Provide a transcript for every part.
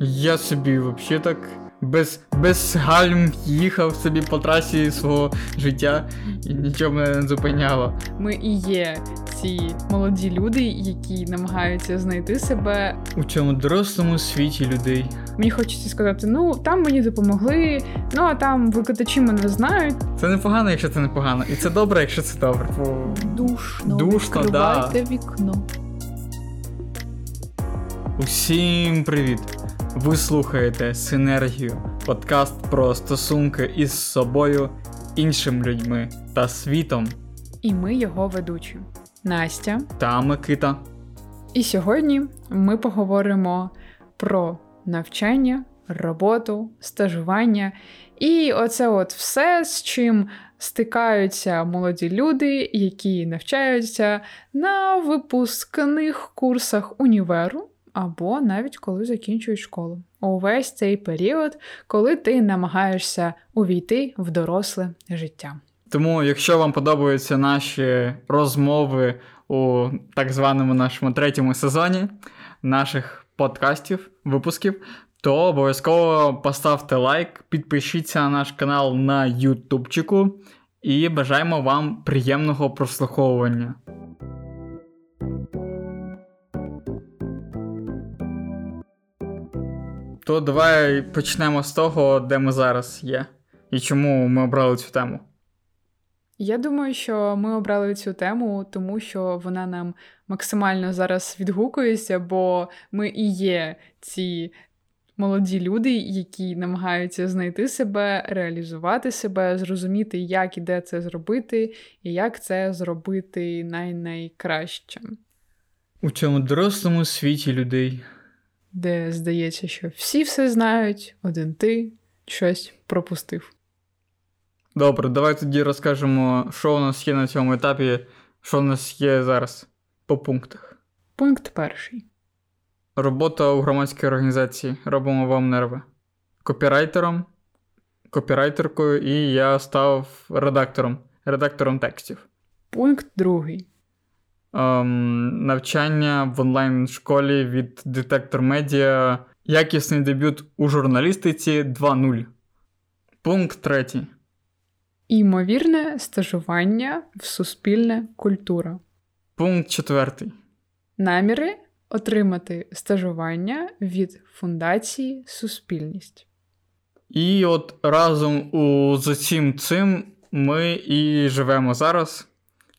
Я собі взагалі так без без гальм їхав собі по трасі свого життя і нічого мене не зупиняло. Ми і є ці молоді люди, які намагаються знайти себе у цьому дорослому світі людей. Мені хочеться сказати: ну там мені допомогли, ну а там викладачі мене знають. Це непогано, якщо це непогано, і це добре, якщо це добре. Душно, Душно, да. вікно. Усім привіт! Ви слухаєте Синергію, подкаст про стосунки із собою, іншими людьми та світом. І ми його ведучі Настя та Микита. І сьогодні ми поговоримо про навчання, роботу, стажування і оце от все, з чим стикаються молоді люди, які навчаються на випускних курсах універу або навіть коли закінчують школу. Увесь цей період, коли ти намагаєшся увійти в доросле життя. Тому, якщо вам подобаються наші розмови у так званому нашому третьому сезоні наших подкастів, випусків, то обов'язково поставте лайк, підпишіться на наш канал на Ютубчику і бажаємо вам приємного прослуховування. То давай почнемо з того, де ми зараз є, і чому ми обрали цю тему. Я думаю, що ми обрали цю тему, тому що вона нам максимально зараз відгукується, бо ми і є ці молоді люди, які намагаються знайти себе, реалізувати себе, зрозуміти, як і де це зробити, і як це зробити най-найкраще. У цьому дорослому світі людей де здається, що всі все знають, один ти щось пропустив. Добре, давай тоді розкажемо, що у нас є на цьому етапі, що у нас є зараз по пунктах. Пункт перший. Робота у громадській організації. Робимо вам нерви. Копірайтером, копірайтеркою, і я став редактором, редактором текстів. Пункт другий ем, навчання в онлайн-школі від Детектор Медіа. Якісний дебют у журналістиці 2.0. Пункт третій. Імовірне стажування в суспільне культура. Пункт четвертий. Наміри отримати стажування від Фундації Суспільність. І от разом у, з усім цим ми і живемо зараз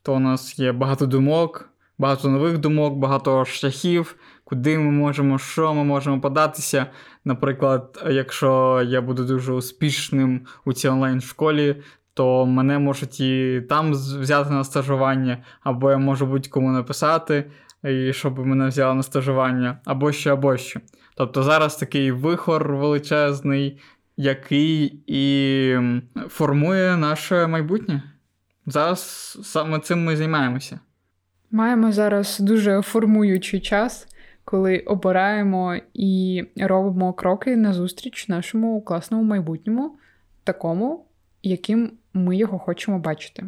то у нас є багато думок, багато нових думок, багато шляхів, куди ми можемо, що ми можемо податися. Наприклад, якщо я буду дуже успішним у цій онлайн-школі, то мене можуть і там взяти на стажування, або я можу будь-кому написати, і щоб мене взяли на стажування, або що, або що. Тобто зараз такий вихор величезний, який і формує наше майбутнє. Зараз саме цим ми займаємося. Маємо зараз дуже формуючий час, коли обираємо і робимо кроки назустріч нашому класному майбутньому, такому, яким ми його хочемо бачити.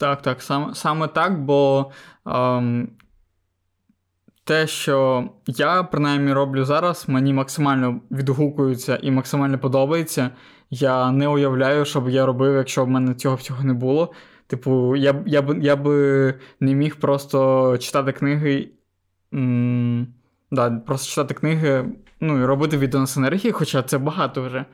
Так, так, саме саме так, бо ем, те, що я принаймні роблю зараз, мені максимально відгукується і максимально подобається. Я не уявляю, що б я робив, якщо б в мене цього всього не було. Типу, я я, б я б не міг просто читати книги. М- да, Просто читати книги, ну і робити відео на синергії, хоча це багато вже.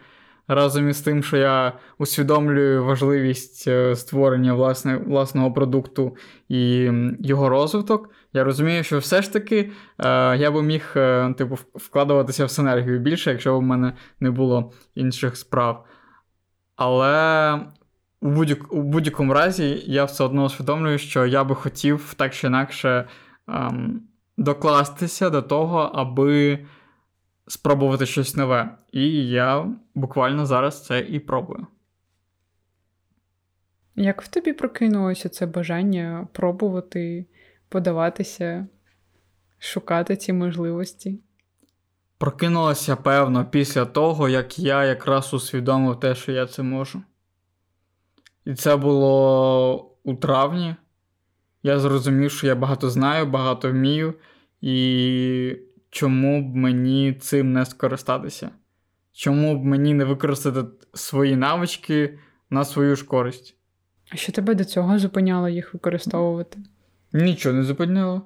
Разом із тим, що я усвідомлюю важливість е, створення власне, власного продукту і його розвиток, я розумію, що все ж таки е, я би міг е, типу, вкладуватися в синергію більше, якщо б в мене не було інших справ. Але у будь- у будь-якому разі я все одно усвідомлюю, що я би хотів так чи інакше ем, докластися до того, аби спробувати щось нове. І я буквально зараз це і пробую. Як в тобі прокинулося це бажання пробувати, подаватися, шукати ці можливості? Прокинулося, певно, після того, як я якраз усвідомив те, що я це можу. І це було у травні. Я зрозумів, що я багато знаю, багато вмію. І чому б мені цим не скористатися? Чому б мені не використати свої навички на свою ж користь? А що тебе до цього зупиняло їх використовувати? Нічого не зупиняло.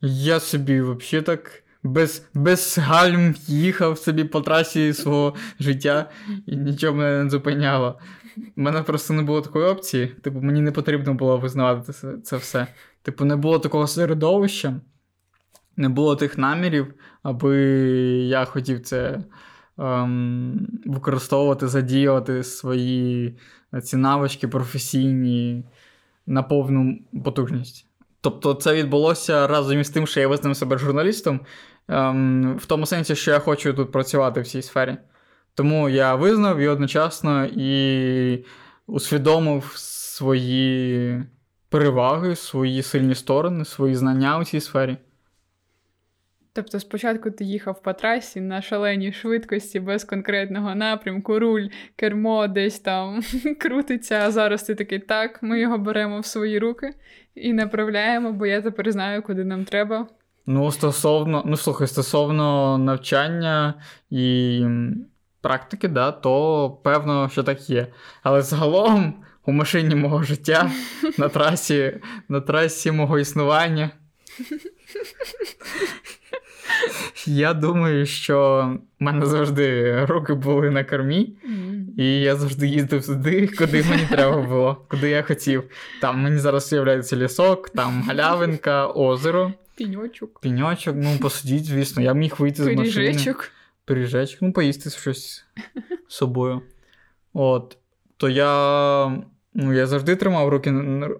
Я собі взагалі так без без гальм їхав собі по трасі свого життя і нічого мене не зупиняло. У мене просто не було такої опції. Типу, мені не потрібно було визнавати це, це все. Типу, не було такого середовища, не було тих намірів, аби я хотів це ем, використовувати, задіювати свої ці навички професійні на повну потужність. Тобто це відбулося разом із тим, що я визнав себе журналістом, ем, в тому сенсі, що я хочу тут працювати в цій сфері. Тому я визнав і одночасно і усвідомив свої переваги, свої сильні сторони, свої знання у цій сфері. Тобто спочатку ти їхав по трасі на шаленій швидкості без конкретного напрямку, руль, кермо десь там крутиться, а зараз ти такий так, ми його беремо в свої руки і направляємо, бо я тепер знаю, куди нам треба. Ну, стосовно, ну слухай, стосовно навчання і практики, да, то певно, що так є. Але загалом у машині мого життя на трасі, на трасі мого існування. Я думаю, що в мене завжди руки були на кормі, і я завжди їздив туди, куди мені треба було, куди я хотів. Там мені зараз з'являється лісок, там галявинка, озеро. Піньочок. Піньочок, ну посидіть, звісно, я міг вийти з машини. Пиріжечок. Пиріжечок, ну поїсти щось з собою. От. То я ну, я завжди тримав руки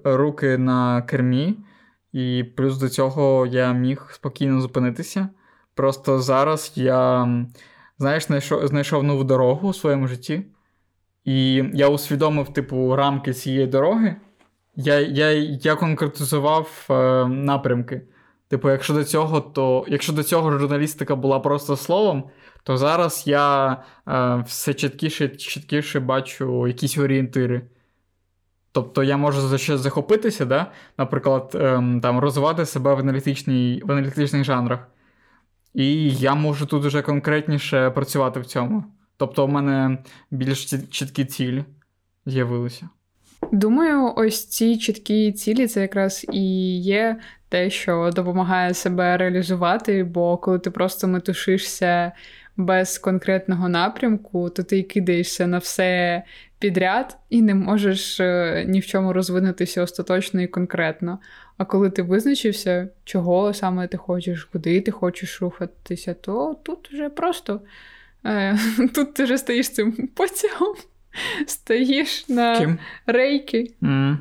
руки на кермі, і плюс до цього я міг спокійно зупинитися. Просто зараз я, знаєш, знайшов, знайшов нову дорогу у своєму житті, і я усвідомив, типу, рамки цієї дороги. Я я, я конкретизував е, напрямки. Типу, якщо до цього, то якщо до цього журналістика була просто словом, то зараз я е, все чіткіше чіткіше бачу якісь орієнтири. Тобто я можу за щось захопитися, да? наприклад, е, там, розвивати себе в в аналітичних жанрах. І я можу тут вже конкретніше працювати в цьому. Тобто, у мене більш чіткі цілі з'явилися. Думаю, ось ці чіткі цілі це якраз і є те, що допомагає себе реалізувати, бо коли ти просто метушишся без конкретного напрямку, то ти кидаєшся на все підряд і не можеш е, ні в чому розвинутися остаточно і конкретно. А коли ти визначився, чого саме ти хочеш, куди ти хочеш рухатися, то тут вже просто е, тут ти вже стоїш цим потягом, стоїш на Ким? рейки mm.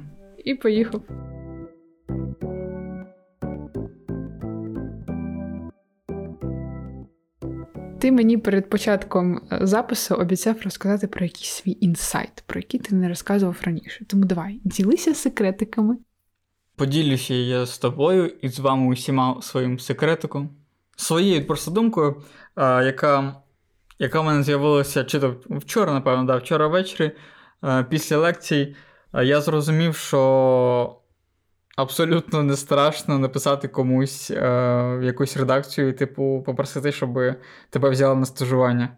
і поїхав. Ти мені перед початком е, запису обіцяв розказати про якийсь свій інсайт, про який ти не розказував раніше. Тому давай, ділися секретиками. Поділюся я з тобою і з вами усіма своїм секретиком, своєю просто думкою, яка яка в мене з'явилася чи то вчора, напевно, да, вчора ввечері, після лекцій, я зрозумів, що абсолютно не страшно написати комусь е, в якусь редакцію, типу, попросити, щоб тебе взяли на стажування.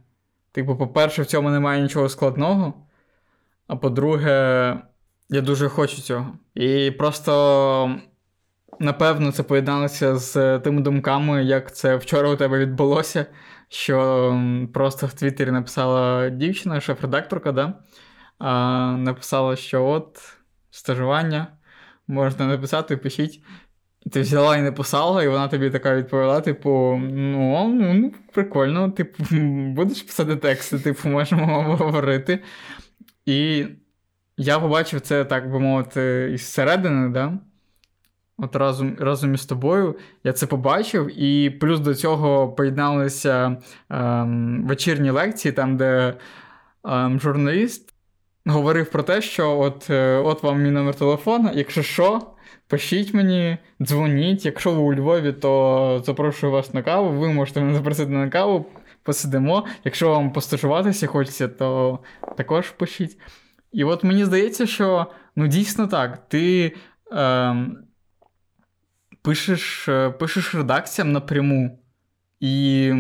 Типу, по-перше, в цьому немає нічого складного. А по-друге, я дуже хочу цього. І просто, напевно, це поєдналося з тими думками, як це вчора у тебе відбулося. Що просто в Твіттері написала дівчина, шеф-редакторка, да? а, написала, що от стажування можна написати, пишіть. Ти взяла і написала, і вона тобі така відповіла: типу, ну, ну, ну прикольно, типу, будеш писати тексти, типу, можемо говорити. І я побачив це, так би мовити, із середини, да? От разом разом із тобою я це побачив, і плюс до цього поєдналися ем, вечірні лекції, там, де ем, журналіст говорив про те, що от е, от вам мій номер телефона, якщо що, пишіть мені, дзвоніть. Якщо ви у Львові, то запрошую вас на каву. Ви можете мене запросити на каву, посидимо. Якщо вам постажуватися хочеться, то також пишіть. І от мені здається, що ну дійсно так, ти е, пишеш, пишеш редакціям напряму. і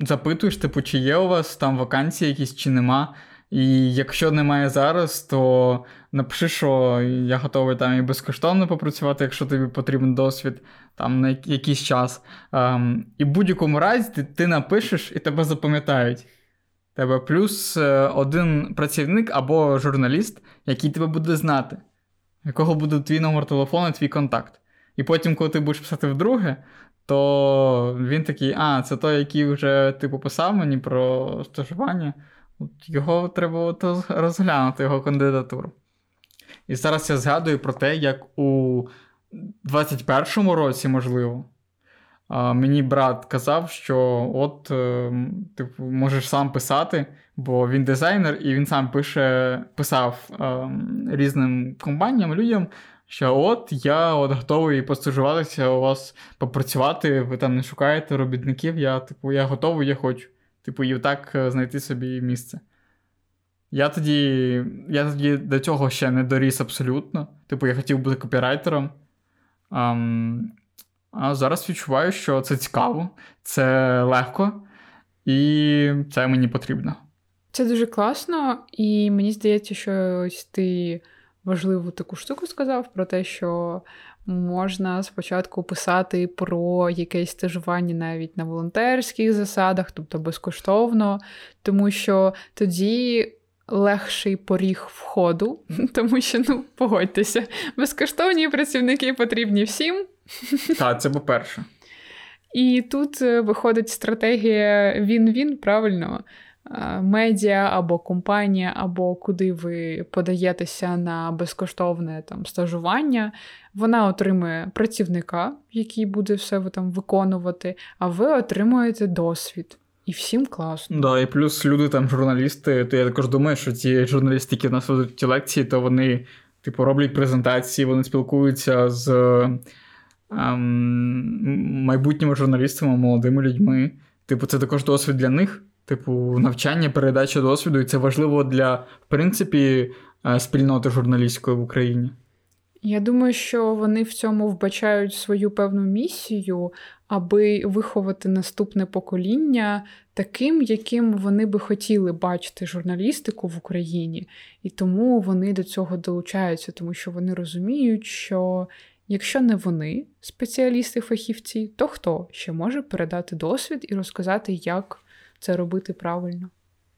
запитуєш, типу, чи є у вас там вакансії якісь, чи нема. І якщо немає зараз, то напиши, що я готовий там і безкоштовно попрацювати, якщо тобі потрібен досвід там на якийсь час. Um, і в будь-якому разі ти, ти напишеш і тебе запам'ятають. Тебе плюс е, один працівник або журналіст, який тебе буде знати, якого буде твій номер телефону, твій контакт. І потім, коли ти будеш писати вдруге, то він такий, а, це той, який вже типу писав мені про стажування. Його треба розглянути, його кандидатуру. І зараз я згадую про те, як у 21-му році, можливо, мені брат казав, що от е, типу, можеш сам писати, бо він дизайнер, і він сам пише, писав е, різним компаніям, людям, що от я от готовий постажуватися у вас попрацювати, ви там не шукаєте робітників, я типу, я готовий, я хочу. Типу, і так е, знайти собі місце. Я тоді я тоді до цього ще не доріс абсолютно. Типу, я хотів бути копірайтером. Um, а зараз відчуваю, що це цікаво, це легко, і це мені потрібно. Це дуже класно, і мені здається, що ось ти важливу таку штуку сказав про те, що можна спочатку писати про якесь стажування навіть на волонтерських засадах, тобто безкоштовно, тому що тоді. Легший поріг входу, тому що, ну, погодьтеся, безкоштовні працівники потрібні всім. Так, це по-перше. І тут е, виходить стратегія він-він, правильно медіа або компанія, або куди ви подаєтеся на безкоштовне там стажування, вона отримує працівника, який буде все там виконувати, а ви отримуєте досвід. І всім класно. Да, і плюс люди там, журналісти, то я також думаю, що ці журналісти, які в нас ведуть ті лекції, то вони, типу, роблять презентації, вони спілкуються з ем, майбутніми журналістами, молодими людьми. Типу, це також досвід для них типу, навчання, передача досвіду, і це важливо для, в принципі, е, спільноти журналістської в Україні. Я думаю, що вони в цьому вбачають свою певну місію, аби виховати наступне покоління таким, яким вони би хотіли бачити журналістику в Україні, і тому вони до цього долучаються, тому що вони розуміють, що якщо не вони, спеціалісти-фахівці, то хто ще може передати досвід і розказати, як це робити правильно.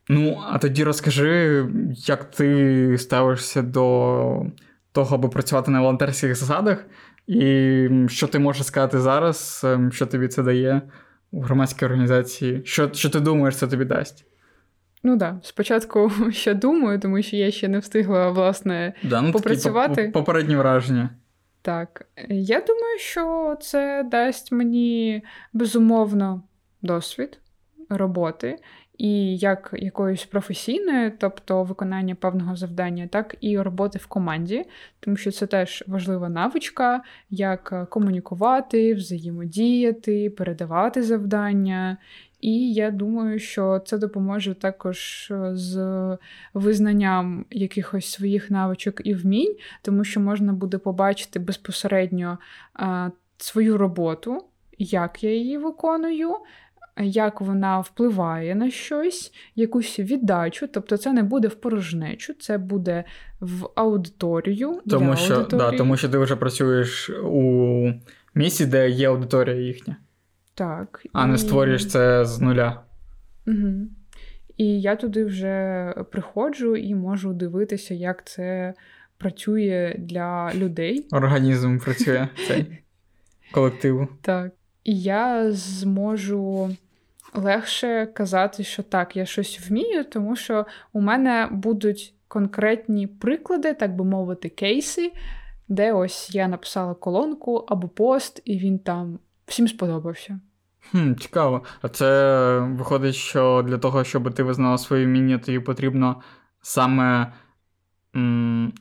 Ну, а тоді розкажи, як ти ставишся до того, аби працювати на волонтерських засадах, і що ти можеш сказати зараз, ем, що тобі це дає у громадській організації? Що що ти думаєш, це тобі дасть? Ну так, да. спочатку ще думаю, тому що я ще не встигла власне да, ну, попрацювати. Попередні враження. Так, я думаю, що це дасть мені безумовно досвід роботи, і як якоїсь професійної, тобто виконання певного завдання, так і роботи в команді, тому що це теж важлива навичка, як комунікувати, взаємодіяти, передавати завдання. І я думаю, що це допоможе також з визнанням якихось своїх навичок і вмінь, тому що можна буде побачити безпосередньо а, свою роботу, як я її виконую, як вона впливає на щось, якусь віддачу. Тобто це не буде в порожнечу, це буде в аудиторію. Тому для що аудиторії. да, тому що ти вже працюєш у місці, де є аудиторія їхня. Так. А і... не створюєш це з нуля. Угу. І я туди вже приходжу і можу дивитися, як це працює для людей. Організм працює цей колективу. Так. І я зможу легше казати, що так, я щось вмію, тому що у мене будуть конкретні приклади, так би мовити, кейси, де ось я написала колонку або пост, і він там всім сподобався. Хм, Цікаво. А це виходить, що для того, щоб ти визнала своє вміння, тобі потрібно саме м-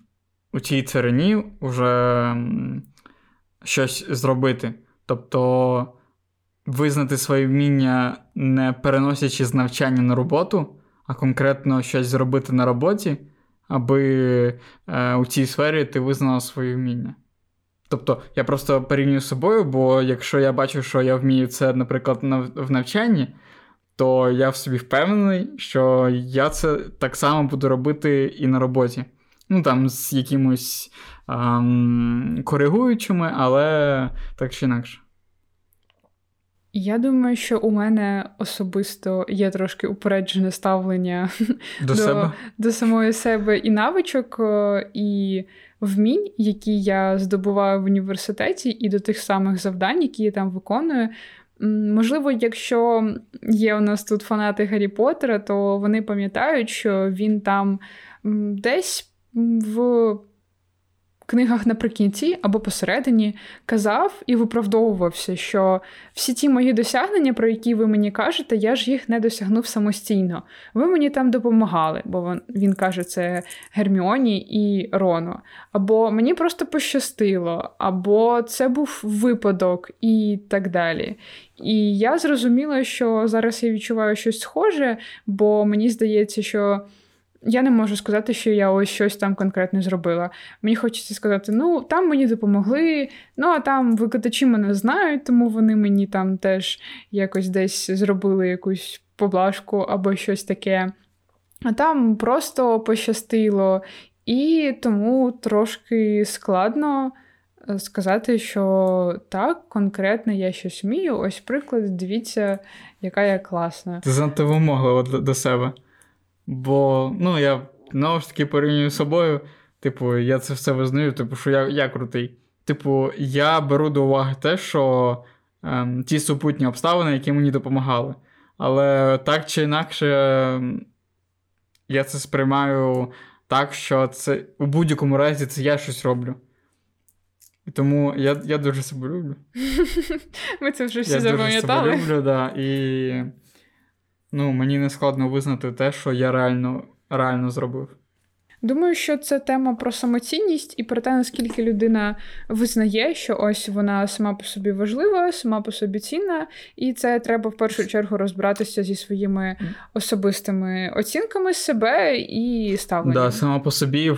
у цій царині вже м- щось зробити. Тобто визнати своє вміння, не переносячи з навчання на роботу, а конкретно щось зробити на роботі, аби е, у цій сфері ти визнала своє вміння. Тобто я просто порівнюю з собою, бо якщо я бачу, що я вмію це, наприклад, в навчанні, то я в собі впевнений, що я це так само буду робити і на роботі. Ну там з якимось ем, коригуючими, але так чи інакше. Я думаю, що у мене особисто є трошки упереджене ставлення до, до, себе? до самої себе і навичок, і вмінь, які я здобуваю в університеті, і до тих самих завдань, які я там виконую. Можливо, якщо є у нас тут фанати Гаррі Поттера, то вони пам'ятають, що він там десь в книгах наприкінці або посередині казав і виправдовувався, що всі ті мої досягнення, про які ви мені кажете, я ж їх не досягнув самостійно. Ви мені там допомагали, бо він каже це Герміоні і Рону. Або мені просто пощастило, або це був випадок, і так далі. І я зрозуміла, що зараз я відчуваю щось схоже, бо мені здається, що. Я не можу сказати, що я ось щось там конкретно зробила. Мені хочеться сказати, ну там мені допомогли, ну а там викладачі мене знають, тому вони мені там теж якось десь зробили якусь поблажку або щось таке. А там просто пощастило, і тому трошки складно е, сказати, що так, конкретно я щось вмію. Ось приклад, дивіться, яка я класна. Ти занадто вимоглива до себе. Бо, ну, я знову ж таки порівнюю з собою. Типу, я це все визнаю, типу, що я я крутий. Типу, я беру до уваги те, що ем, ті супутні обставини, які мені допомагали. Але так чи інакше, ем, я це сприймаю так, що це у будь-якому разі це я щось роблю. І тому я я дуже себе люблю. Ми це вже всі запам'ятали. Я дуже себе люблю, да, і ну, мені не складно визнати те, що я реально, реально зробив. Думаю, що це тема про самоцінність і про те, наскільки людина визнає, що ось вона сама по собі важлива, сама по собі цінна, і це треба в першу чергу розбиратися зі своїми особистими оцінками себе і ставленням. Да, сама по собі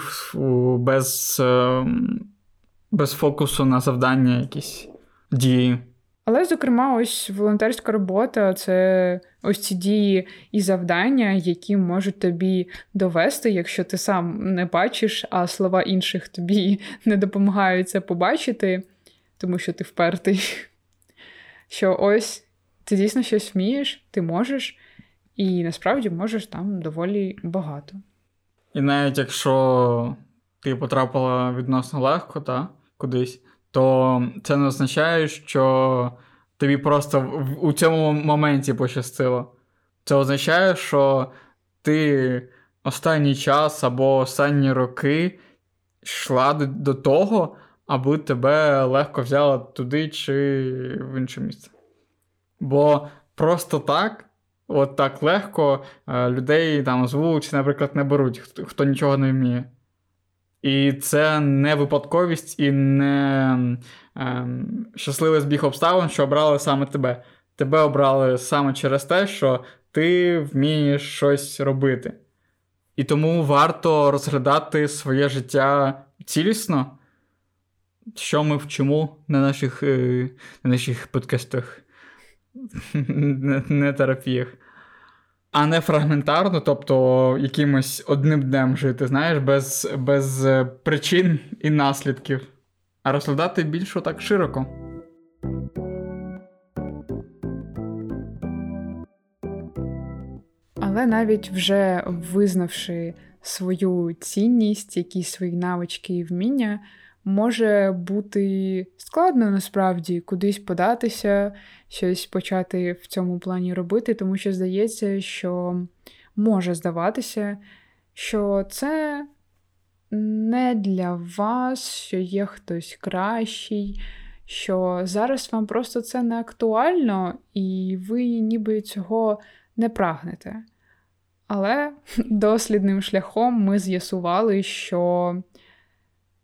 без, ем, без фокусу на завдання якісь дії. Але, зокрема, ось волонтерська робота це ось ці дії і завдання, які можуть тобі довести, якщо ти сам не бачиш, а слова інших тобі не допомагають це побачити, тому що ти впертий. Що ось ти дійсно щось вмієш, ти можеш, і насправді можеш там доволі багато. І навіть якщо ти потрапила відносно легко, та, кудись то це не означає, що тобі просто у цьому моменті пощастило. Це означає, що ти останній час або останні роки йшла до того, аби тебе легко взяли туди чи в інше місце. Бо просто так, от так легко е, людей там з вулиці, наприклад, не беруть, хто, хто нічого не вміє. І це не випадковість і не е, щасливий збіг обставин, що обрали саме тебе. Тебе обрали саме через те, що ти вмієш щось робити. І тому варто розглядати своє життя цілісно, що ми вчимо на наших е, на наших подкастах, не терапіях а не фрагментарно, тобто якимось одним днем жити, знаєш, без без е, причин і наслідків, а розглядати більш так широко. Але навіть вже визнавши свою цінність, якісь свої навички і вміння, може бути складно насправді кудись податися, щось почати в цьому плані робити, тому що здається, що може здаватися, що це не для вас, що є хтось кращий, що зараз вам просто це не актуально, і ви ніби цього не прагнете. Але дослідним шляхом ми з'ясували, що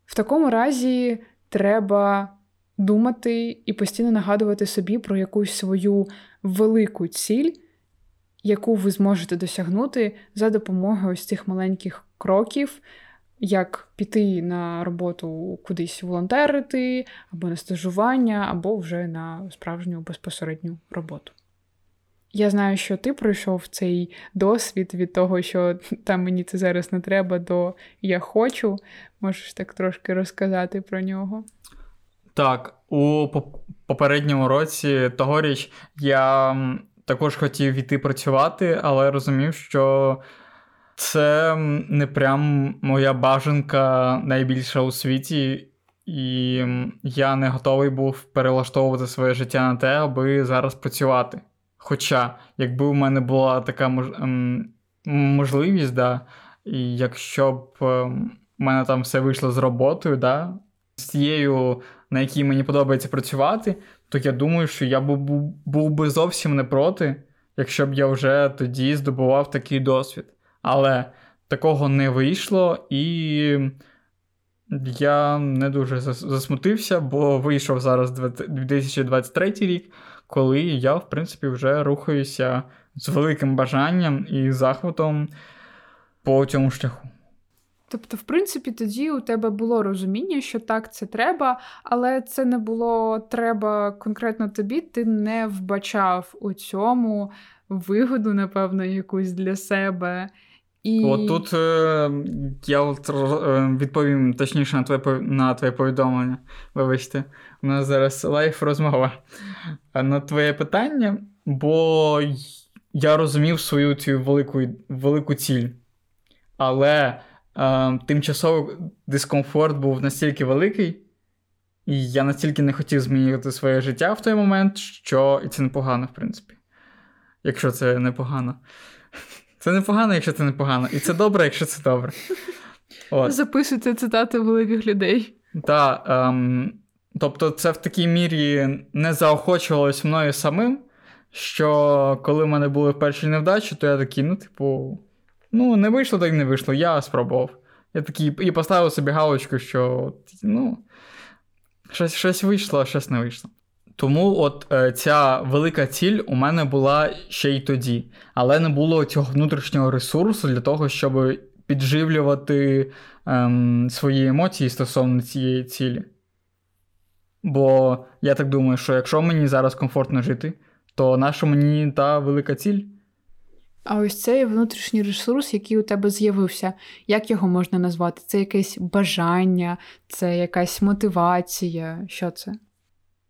в такому разі треба думати і постійно нагадувати собі про якусь свою велику ціль, яку ви зможете досягнути за допомогою ось цих маленьких кроків, як піти на роботу кудись волонтерити, або на стажування, або вже на справжню безпосередню роботу. Я знаю, що ти пройшов цей досвід від того, що там мені це зараз не треба, до я хочу. Можеш так трошки розказати про нього? Так, у попередньому році тогоріч я також хотів іти працювати, але розумів, що це не прям моя бажанка найбільша у світі, і я не готовий був перелаштовувати своє життя на те, аби зараз працювати. Хоча, якби у мене була така мож... Ем, можливість, да, і якщо б ем, у мене там все вийшло з роботою, да, з тією, на якій мені подобається працювати, то я думаю, що я був, був би зовсім не проти, якщо б я вже тоді здобував такий досвід. Але такого не вийшло, і я не дуже засмутився, бо вийшов зараз 2023 рік, коли я, в принципі, вже рухаюся з великим бажанням і захватом по цьому шляху. Тобто, в принципі, тоді у тебе було розуміння, що так, це треба, але це не було треба конкретно тобі, ти не вбачав у цьому вигоду, напевно, якусь для себе. І... От тут е, я е, відповім точніше на твоє на твоє повідомлення. Вибачте, у нас зараз live розмова на твоє питання, бо я розумів свою цю велику велику ціль. Але е, тимчасовий дискомфорт був настільки великий, і я настільки не хотів змінювати своє життя в той момент, що і це непогано, в принципі. Якщо це непогано. Це непогано, якщо це непогано. І це добре, якщо це добре. От. Записуйте цитати великих людей. Так. Ем, тобто, це в такій мірі не заохочувалось мною самим. Що коли в мене були перші невдачі, то я такий, ну, типу, ну, не вийшло, так не вийшло, я спробував. Я такий і поставив собі галочку, що ну, щось щось вийшло, а щось не вийшло. Тому от е, ця велика ціль у мене була ще й тоді, але не було цього внутрішнього ресурсу для того, щоб підживлювати ем, свої емоції стосовно цієї цілі. Бо я так думаю, що якщо мені зараз комфортно жити, то наша мені та велика ціль. А ось цей внутрішній ресурс, який у тебе з'явився, як його можна назвати? Це якесь бажання, це якась мотивація? Що це?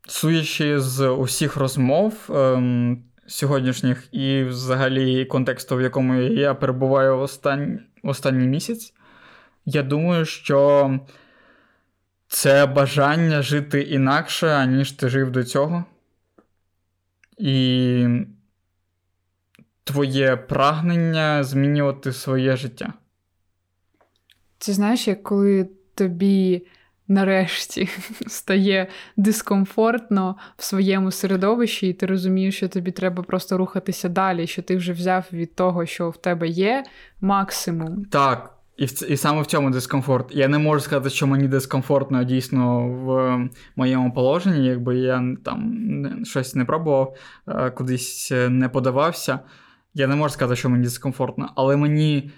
Судячи з усіх розмов ем, сьогоднішніх і взагалі контексту, в якому я перебуваю остань... останній місяць, я думаю, що це бажання жити інакше, аніж ти жив до цього. І твоє прагнення змінювати своє життя. Це знаєш, як коли тобі нарешті стає дискомфортно в своєму середовищі, і ти розумієш, що тобі треба просто рухатися далі, що ти вже взяв від того, що в тебе є, максимум. Так. І і саме в цьому дискомфорт. Я не можу сказати, що мені дискомфортно дійсно в моєму положенні, якби я там щось не пробував, е, кудись не подавався. Я не можу сказати, що мені дискомфортно, але мені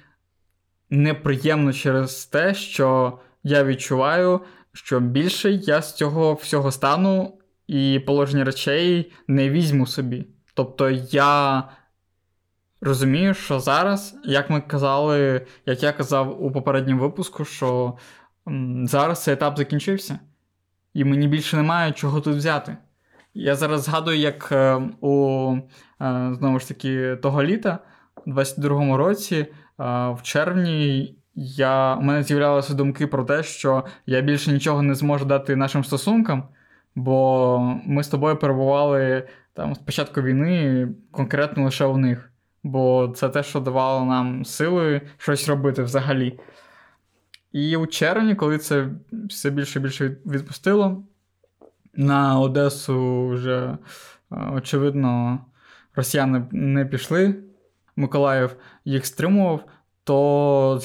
неприємно через те, що я відчуваю, що більше я з цього всього стану і положення речей не візьму собі. Тобто я розумію, що зараз, як ми казали, як я казав у попередньому випуску, що зараз цей етап закінчився, і мені більше немає чого тут взяти. Я зараз згадую, як е, у е, знову ж таки того літа, у 22-му році, е, в червні я, у мене з'являлися думки про те, що я більше нічого не зможу дати нашим стосункам, бо ми з тобою перебували там з початку війни конкретно лише у них. Бо це те, що давало нам сили щось робити взагалі. І у червні, коли це все більше і більше відпустило, на Одесу вже, е, очевидно, росіяни не пішли. Миколаїв їх стримував то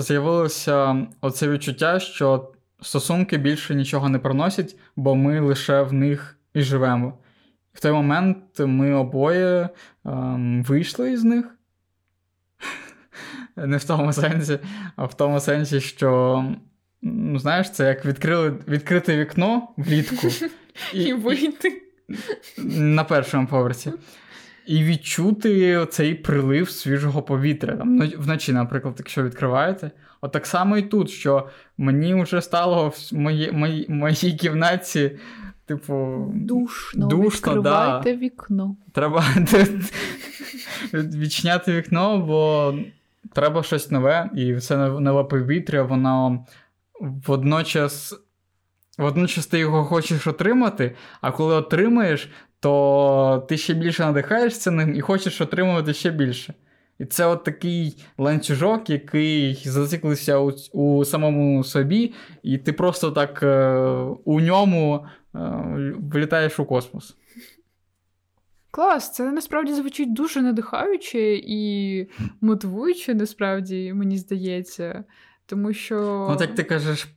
з'явилося оце відчуття, що стосунки більше нічого не приносять, бо ми лише в них і живемо. В той момент ми обоє ем, вийшли із них. не в тому сенсі, а в тому сенсі, що. Ну, знаєш, це як відкрили, відкрити вікно влітку і, і вийти на першому поверсі. І відчути цей прилив свіжого повітря. Там, Вночі, наприклад, якщо відкриваєте. От так само і тут, що мені вже стало в моїй моїй, моїй кімнаті, типу, душно, душно відкривайте да. вікно. Треба відчиняти вікно, бо треба щось нове, і все нове повітря, воно водночас. Водночас ти його хочеш отримати, а коли отримаєш, то ти ще більше надихаєшся ним і хочеш отримувати ще більше. І це от такий ланцюжок, який зациклився у, у самому собі, і ти просто так е, у ньому е, влітаєш у космос. Клас, це насправді звучить дуже надихаюче і мотивуюче, насправді, мені здається. Тому що. Ну, так ти кажеш,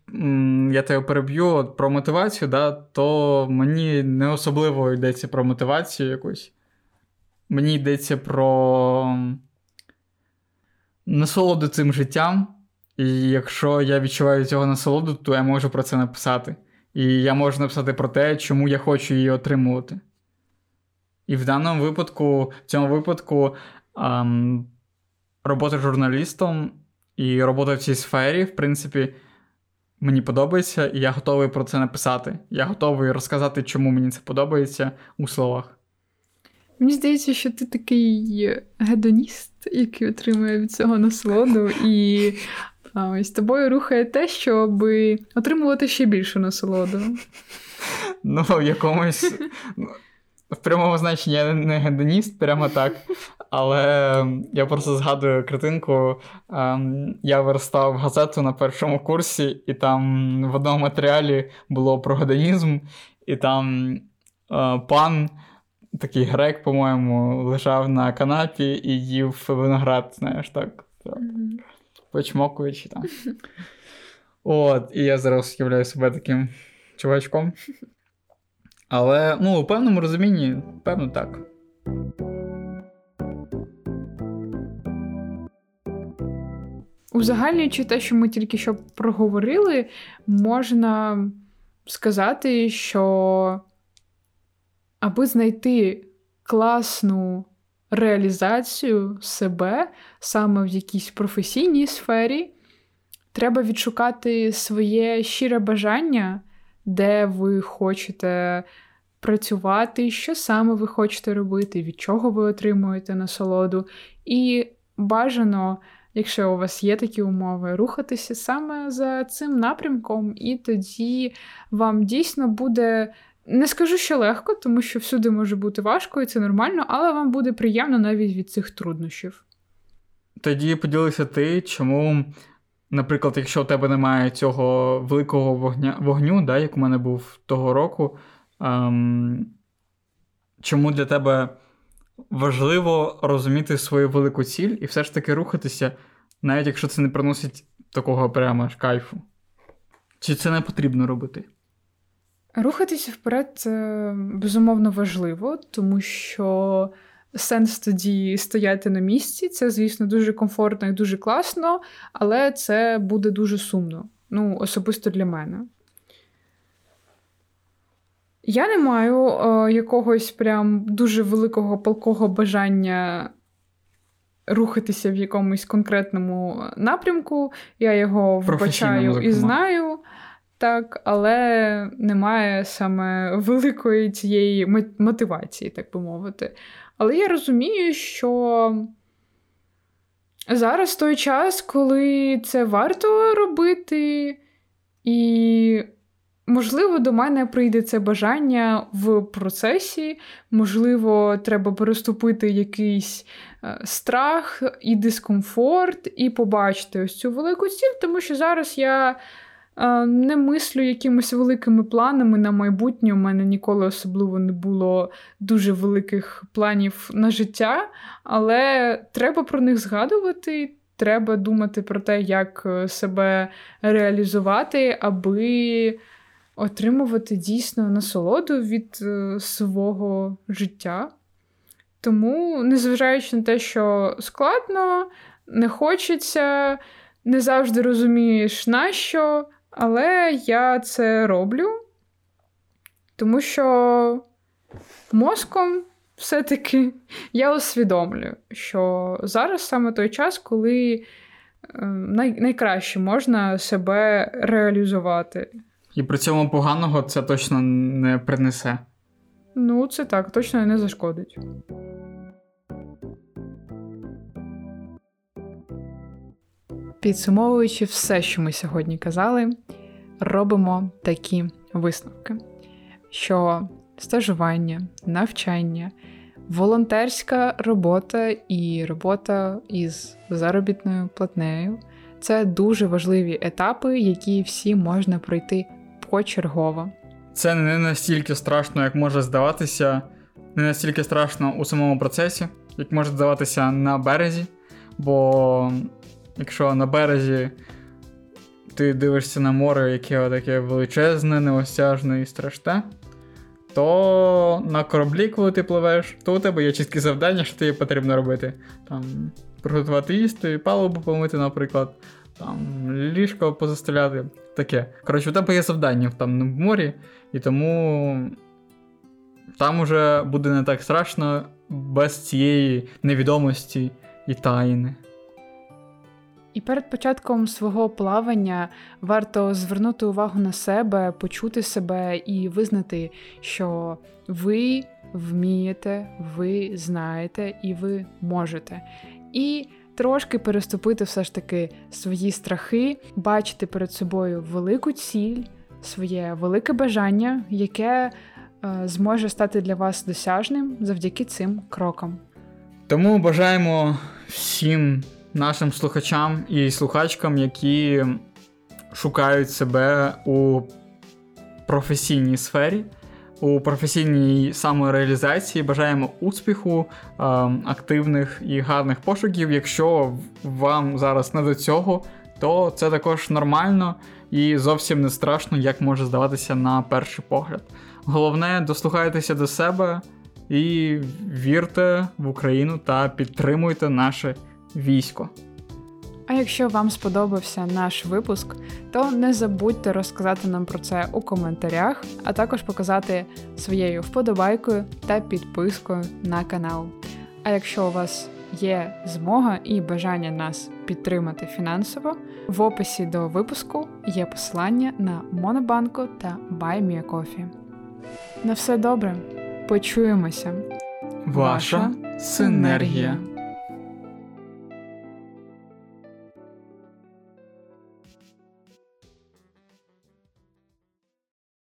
я тебе переб'ю про мотивацію, да, то мені не особливо йдеться про мотивацію якусь. Мені йдеться про насолоду цим життям. І якщо я відчуваю цього насолоду, то я можу про це написати. І я можу написати про те, чому я хочу її отримувати. І в даному випадку, в цьому випадку, ем, робота журналістом і робота в цій сфері, в принципі, мені подобається, і я готовий про це написати. Я готовий розказати, чому мені це подобається у словах. Мені здається, що ти такий гедоніст, який отримує від цього насолоду, і ось тобою рухає те, щоб отримувати ще більшу насолоду. Ну, в якомусь. В прямому значенні я не гедоніст, прямо так. Але я просто згадую картинку. Ем, я верстав газету на першому курсі, і там в одному матеріалі було про гедонізм, і там е, пан, такий грек, по-моєму, лежав на канапі і їв виноград, знаєш, так. Почмокуючи там. От, і я зараз уявляю себе таким чувачком. Але ну, у певному розумінні, певно, так. Узагальнюючи те, що ми тільки що проговорили, можна сказати, що аби знайти класну реалізацію себе саме в якійсь професійній сфері, треба відшукати своє щире бажання де ви хочете працювати, що саме ви хочете робити, від чого ви отримуєте насолоду. І бажано, якщо у вас є такі умови, рухатися саме за цим напрямком, і тоді вам дійсно буде. Не скажу, що легко, тому що всюди може бути важко, і це нормально, але вам буде приємно навіть від цих труднощів. Тоді поділися ти, чому Наприклад, якщо у тебе немає цього великого вогня, вогню, да, як у мене був того року, ем, чому для тебе важливо розуміти свою велику ціль і все ж таки рухатися, навіть якщо це не приносить такого прямо аж кайфу? Чи це не потрібно робити? Рухатися вперед безумовно важливо, тому що сенс тоді стояти на місці. Це, звісно, дуже комфортно і дуже класно, але це буде дуже сумно. Ну, особисто для мене. Я не маю е, якогось прям дуже великого палкого бажання рухатися в якомусь конкретному напрямку. Я його вбачаю і знаю. Так, але немає саме великої цієї мотивації, так би мовити. Але я розумію, що зараз той час, коли це варто робити, і, можливо, до мене прийде це бажання в процесі, можливо, треба переступити якийсь е, страх і дискомфорт, і побачити ось цю велику ціль, тому що зараз я. Не мислю якимись великими планами на майбутнє. У мене ніколи особливо не було дуже великих планів на життя, але треба про них згадувати. Треба думати про те, як е, себе реалізувати, аби отримувати дійсно насолоду від е, свого життя. Тому, незважаючи на те, що складно, не хочеться, не завжди розумієш на що, але я це роблю, тому що мозком все-таки я усвідомлюю, що зараз саме той час, коли е, най- найкраще можна себе реалізувати. І при цьому поганого це точно не принесе. Ну, це так, точно не зашкодить. Підсумовуючи все, що ми сьогодні казали, робимо такі висновки: що стажування, навчання, волонтерська робота і робота із заробітною платнею це дуже важливі етапи, які всі можна пройти почергово. Це не настільки страшно, як може здаватися, не настільки страшно у самому процесі, як може здаватися на березі. Бо якщо на березі ти дивишся на море, яке таке величезне, неосяжне і страшне, то на кораблі, коли ти пливеш, то у тебе є чіткі завдання, що тобі потрібно робити. Там приготувати їсти, палубу помити, наприклад, там ліжко позастеляти. Таке. Коротше, у тебе є завдання там в морі, і тому там уже буде не так страшно без цієї невідомості і тайни. І перед початком свого плавання варто звернути увагу на себе, почути себе і визнати, що ви вмієте, ви знаєте і ви можете. І трошки переступити все ж таки свої страхи, бачити перед собою велику ціль, своє велике бажання, яке е, зможе стати для вас досяжним завдяки цим крокам. Тому бажаємо всім нашим слухачам і слухачкам, які шукають себе у професійній сфері, у професійній самореалізації. Бажаємо успіху, активних і гарних пошуків. Якщо вам зараз не до цього, то це також нормально і зовсім не страшно, як може здаватися на перший погляд. Головне, дослухайтеся до себе і вірте в Україну та підтримуйте наше військо. А якщо вам сподобався наш випуск, то не забудьте розказати нам про це у коментарях, а також показати своєю вподобайкою та підпискою на канал. А якщо у вас є змога і бажання нас підтримати фінансово, в описі до випуску є посилання на Монобанку та BuyMeACoffee. На все добре, почуємося. Ваша синергія.